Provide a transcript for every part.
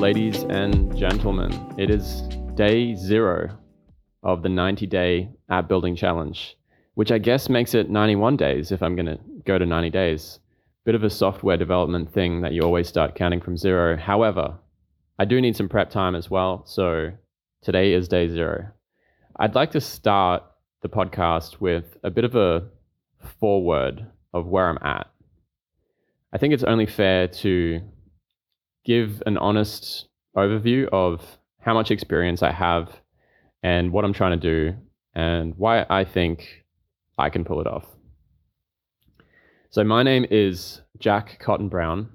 ladies and gentlemen. It is day zero of the 90 day app building challenge, which I guess makes it 91 days if I'm going to go to 90 days. Bit of a software development thing that you always start counting from zero. However, I do need some prep time as well. So today is day zero. I'd like to start the podcast with a bit of a forward of where I'm at. I think it's only fair to give an honest overview of how much experience I have and what I'm trying to do and why I think I can pull it off. So, my name is Jack Cotton Brown.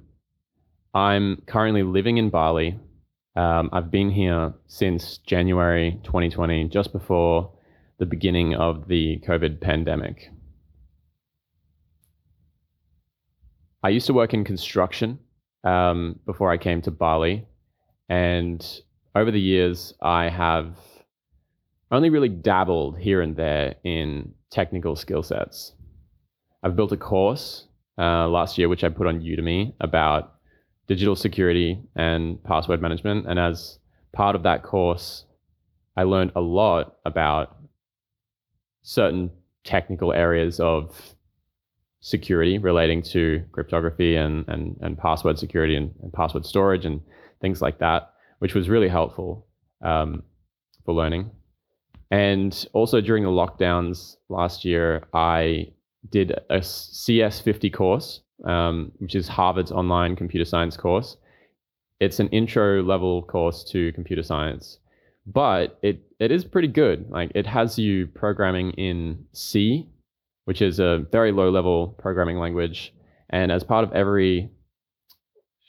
I'm currently living in Bali. Um, I've been here since January 2020, just before the beginning of the COVID pandemic. I used to work in construction um, before I came to Bali. And over the years, I have only really dabbled here and there in technical skill sets. I've built a course uh, last year, which I put on Udemy about digital security and password management. And as part of that course, I learned a lot about certain technical areas of security relating to cryptography and, and, and password security and, and password storage and things like that, which was really helpful um, for learning. And also during the lockdowns last year, I did a CS50 course, um, which is Harvard's online computer science course. It's an intro level course to computer science, but it, it is pretty good. Like it has you programming in C which is a very low level programming language. And as part of every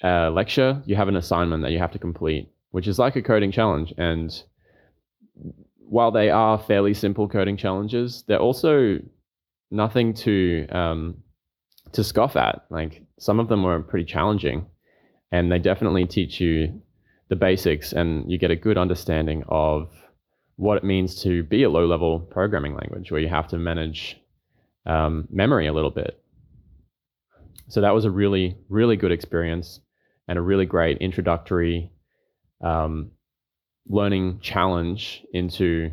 uh, lecture, you have an assignment that you have to complete, which is like a coding challenge. And while they are fairly simple coding challenges, they're also nothing to um, to scoff at. Like some of them were pretty challenging, and they definitely teach you the basics, and you get a good understanding of what it means to be a low level programming language, where you have to manage um, memory a little bit. So that was a really, really good experience and a really great introductory um, learning challenge into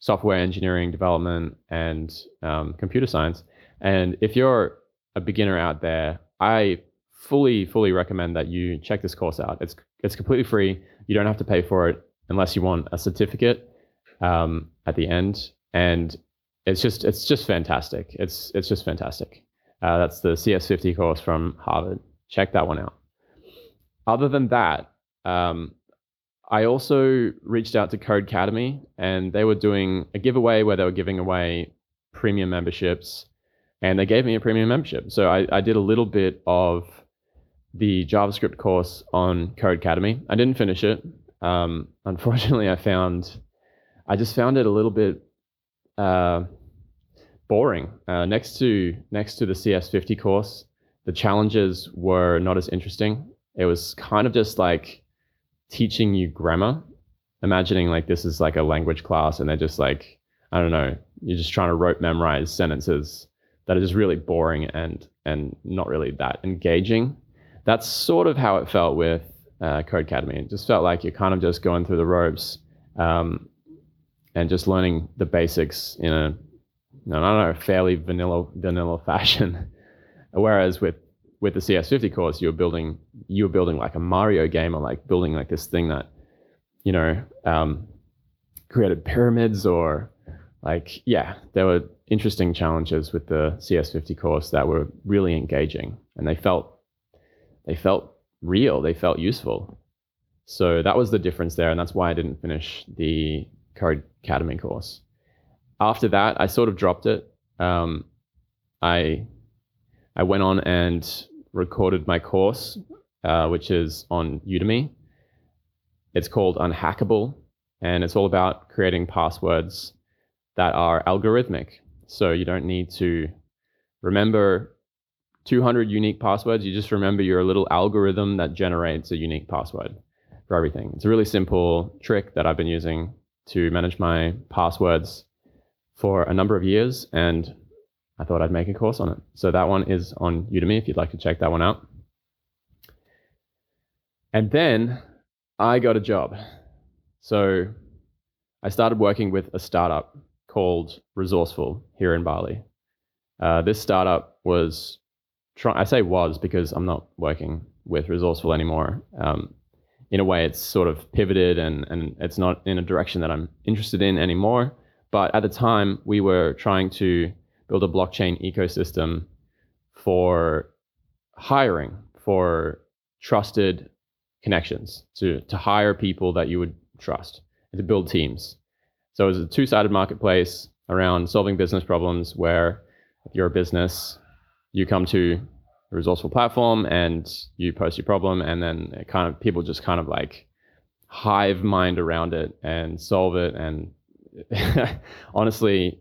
software engineering development and um, computer science. And if you're a beginner out there, I fully, fully recommend that you check this course out. It's it's completely free. You don't have to pay for it unless you want a certificate um, at the end. And it's just it's just fantastic. It's it's just fantastic. Uh, that's the CS50 course from Harvard. Check that one out. Other than that, um, I also reached out to Codecademy, and they were doing a giveaway where they were giving away premium memberships, and they gave me a premium membership. So I, I did a little bit of the JavaScript course on Codecademy. I didn't finish it. Um, unfortunately, I found I just found it a little bit uh, boring. Uh, next to next to the CS50 course, the challenges were not as interesting. It was kind of just like teaching you grammar, imagining like this is like a language class, and they're just like I don't know, you're just trying to rote memorize sentences that are just really boring and and not really that engaging. That's sort of how it felt with uh, Codecademy. It just felt like you're kind of just going through the ropes um, and just learning the basics in a no, not a fairly vanilla vanilla fashion. Whereas with with the CS50 course, you're building you're building like a Mario game or like building like this thing that you know um, created pyramids or like yeah, there were interesting challenges with the CS50 course that were really engaging and they felt they felt real, they felt useful. So that was the difference there, and that's why I didn't finish the Code Academy course after that, I sort of dropped it. Um, I I went on and recorded my course, uh, which is on Udemy. It's called Unhackable, and it's all about creating passwords that are algorithmic. So you don't need to remember 200 unique passwords. You just remember your little algorithm that generates a unique password for everything. It's a really simple trick that I've been using to manage my passwords for a number of years, and I thought I'd make a course on it. So that one is on Udemy if you'd like to check that one out. And then I got a job. So I started working with a startup called Resourceful here in Bali. Uh, this startup was, try- I say was because I'm not working with Resourceful anymore. Um, in a way, it's sort of pivoted and, and it's not in a direction that I'm interested in anymore. But at the time, we were trying to build a blockchain ecosystem for hiring, for trusted connections, to, to hire people that you would trust, and to build teams. So it was a two sided marketplace around solving business problems where if you're a business, you come to a resourceful platform and you post your problem, and then kind of people just kind of like hive mind around it and solve it. And honestly,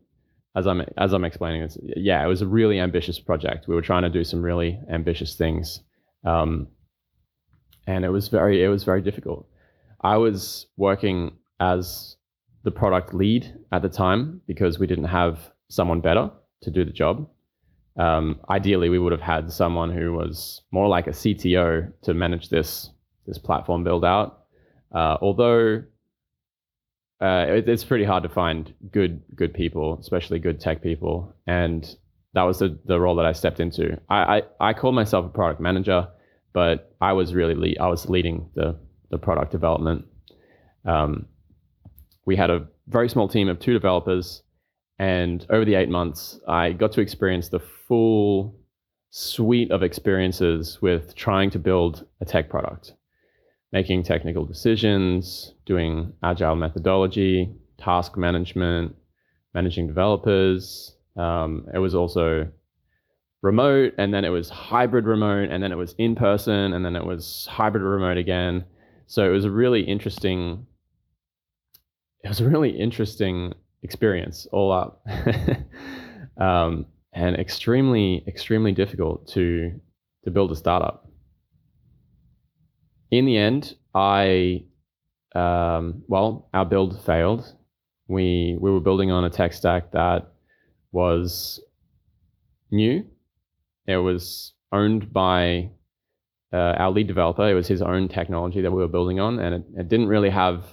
as I'm as I'm explaining this, yeah, it was a really ambitious project. We were trying to do some really ambitious things, um, and it was very it was very difficult. I was working as the product lead at the time because we didn't have someone better to do the job. Um, ideally, we would have had someone who was more like a CTO to manage this this platform build out. Uh, although uh, it, it's pretty hard to find good good people, especially good tech people, and that was the, the role that I stepped into. I, I, I called myself a product manager, but I was really lead, I was leading the the product development. Um, we had a very small team of two developers and over the eight months, I got to experience the full suite of experiences with trying to build a tech product, making technical decisions, doing agile methodology, task management, managing developers. Um, it was also remote, and then it was hybrid remote, and then it was in person, and then it was hybrid remote again. So it was a really interesting. It was a really interesting experience all up, um, and extremely extremely difficult to to build a startup. In the end, I um, well, our build failed. We we were building on a tech stack that was new. It was owned by uh, our lead developer. It was his own technology that we were building on, and it, it didn't really have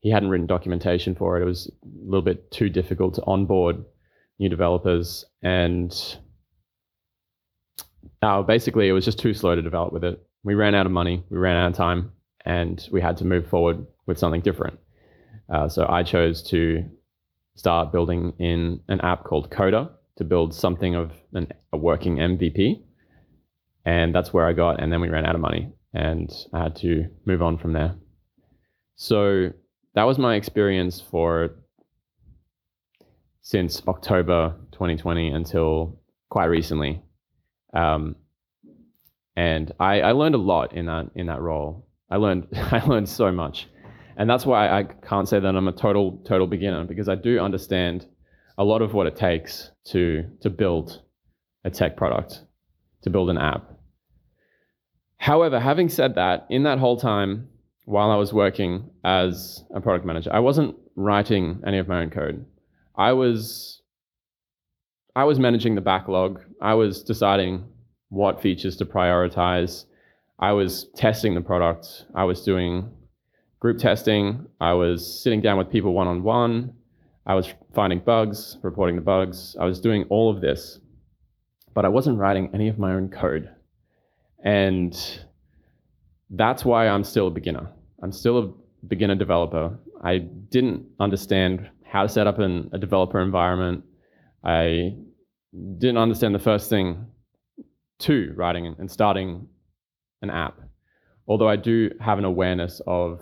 he hadn't written documentation for it. It was a little bit too difficult to onboard new developers, and uh, basically it was just too slow to develop with it. We ran out of money, we ran out of time, and we had to move forward with something different. Uh, so I chose to start building in an app called Coda to build something of an, a working MVP, and that's where I got. And then we ran out of money, and I had to move on from there. So that was my experience for since October 2020 until quite recently. Um, and I, I learned a lot in that in that role. I learned I learned so much, and that's why I can't say that I'm a total total beginner because I do understand a lot of what it takes to to build a tech product, to build an app. However, having said that, in that whole time, while I was working as a product manager. I wasn't writing any of my own code. I was I was managing the backlog. I was deciding what features to prioritize. I was testing the product. I was doing group testing. I was sitting down with people one on one. I was finding bugs, reporting the bugs. I was doing all of this, but I wasn't writing any of my own code. And that's why I'm still a beginner. I'm still a beginner developer. I didn't understand how to set up an, a developer environment. I didn't understand the first thing to writing and starting an app, although I do have an awareness of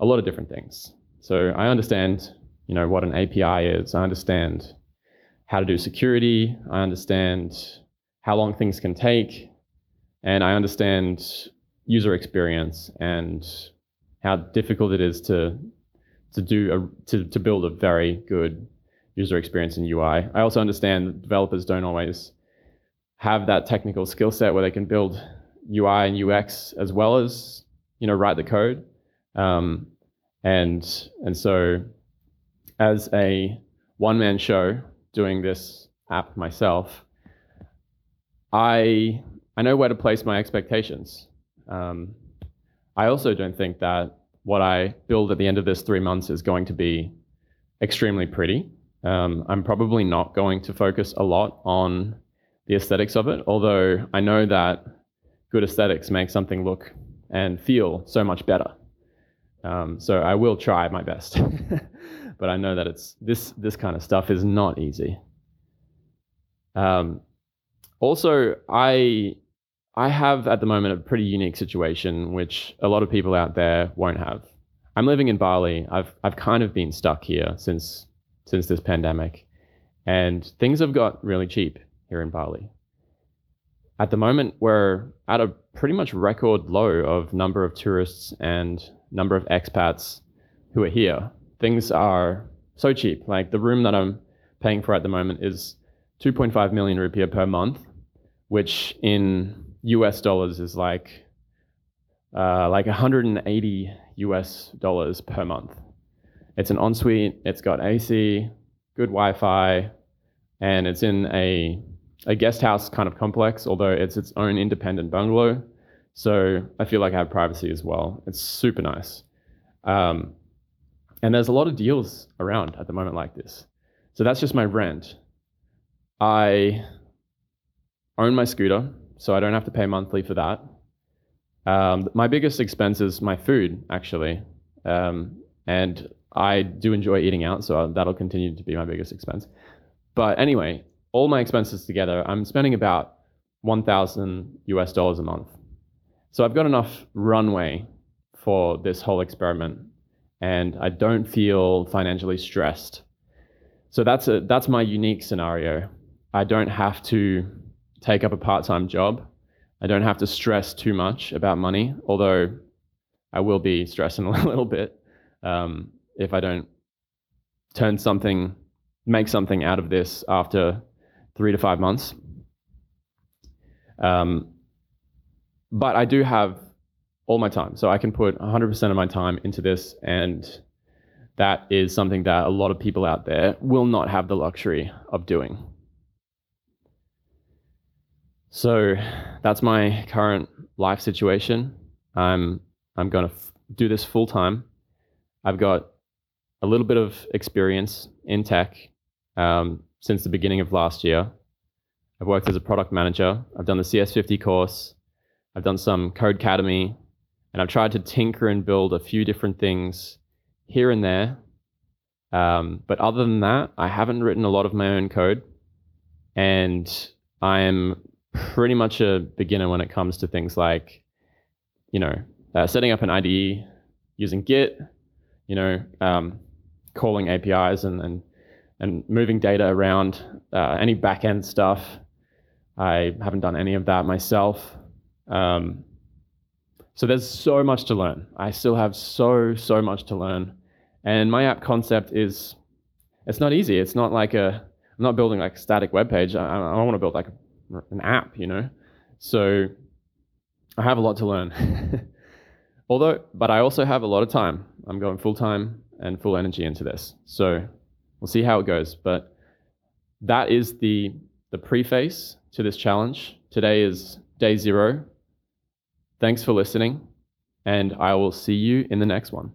a lot of different things. So I understand, you know, what an API is. I understand how to do security. I understand how long things can take, and I understand user experience and how difficult it is to to do a, to to build a very good user experience in UI. I also understand developers don't always have that technical skill set where they can build UI and UX as well as you know write the code. Um, and and so as a one man show doing this app myself, I I know where to place my expectations. Um, I also don't think that what I build at the end of this three months is going to be extremely pretty. Um, I'm probably not going to focus a lot on the aesthetics of it, although I know that good aesthetics make something look and feel so much better. Um, so I will try my best, but I know that it's this this kind of stuff is not easy. Um, also, I I have at the moment a pretty unique situation, which a lot of people out there won't have. I'm living in Bali. I've I've kind of been stuck here since since this pandemic, and things have got really cheap here in Bali. At the moment, we're at a pretty much record low of number of tourists and number of expats who are here. Things are so cheap. Like the room that I'm paying for at the moment is 2.5 million rupiah per month, which in US dollars is like uh, like 180 US dollars per month. It's an ensuite. It's got AC, good Wi-Fi, and it's in a a guest house kind of complex, although it's its own independent bungalow. So I feel like I have privacy as well. It's super nice. Um, and there's a lot of deals around at the moment like this. So that's just my rent. I own my scooter, so I don't have to pay monthly for that. Um, my biggest expense is my food, actually. Um, and I do enjoy eating out, so that'll continue to be my biggest expense. But anyway, all my expenses together, I'm spending about 1,000 US dollars a month. So I've got enough runway for this whole experiment, and I don't feel financially stressed. So that's a that's my unique scenario. I don't have to take up a part-time job. I don't have to stress too much about money, although I will be stressing a little bit um, if I don't turn something, make something out of this after three to five months. Um, but I do have all my time, so I can put 100% of my time into this, and that is something that a lot of people out there will not have the luxury of doing. So that's my current life situation. I'm I'm going to f- do this full time. I've got a little bit of experience in tech um, since the beginning of last year. I've worked as a product manager. I've done the CS50 course. I've done some Codecademy, and I've tried to tinker and build a few different things here and there. Um, but other than that, I haven't written a lot of my own code, and I am pretty much a beginner when it comes to things like, you know, uh, setting up an IDE using Git, you know, um, calling APIs and, and and moving data around, uh, any backend stuff. I haven't done any of that myself. Um, so there's so much to learn. I still have so so much to learn, and my app concept is it's not easy. It's not like a I'm not building like a static web page. I, I want to build like an app, you know. So I have a lot to learn. Although, but I also have a lot of time. I'm going full time and full energy into this. So we'll see how it goes. But that is the the preface to this challenge. Today is day zero. Thanks for listening, and I will see you in the next one.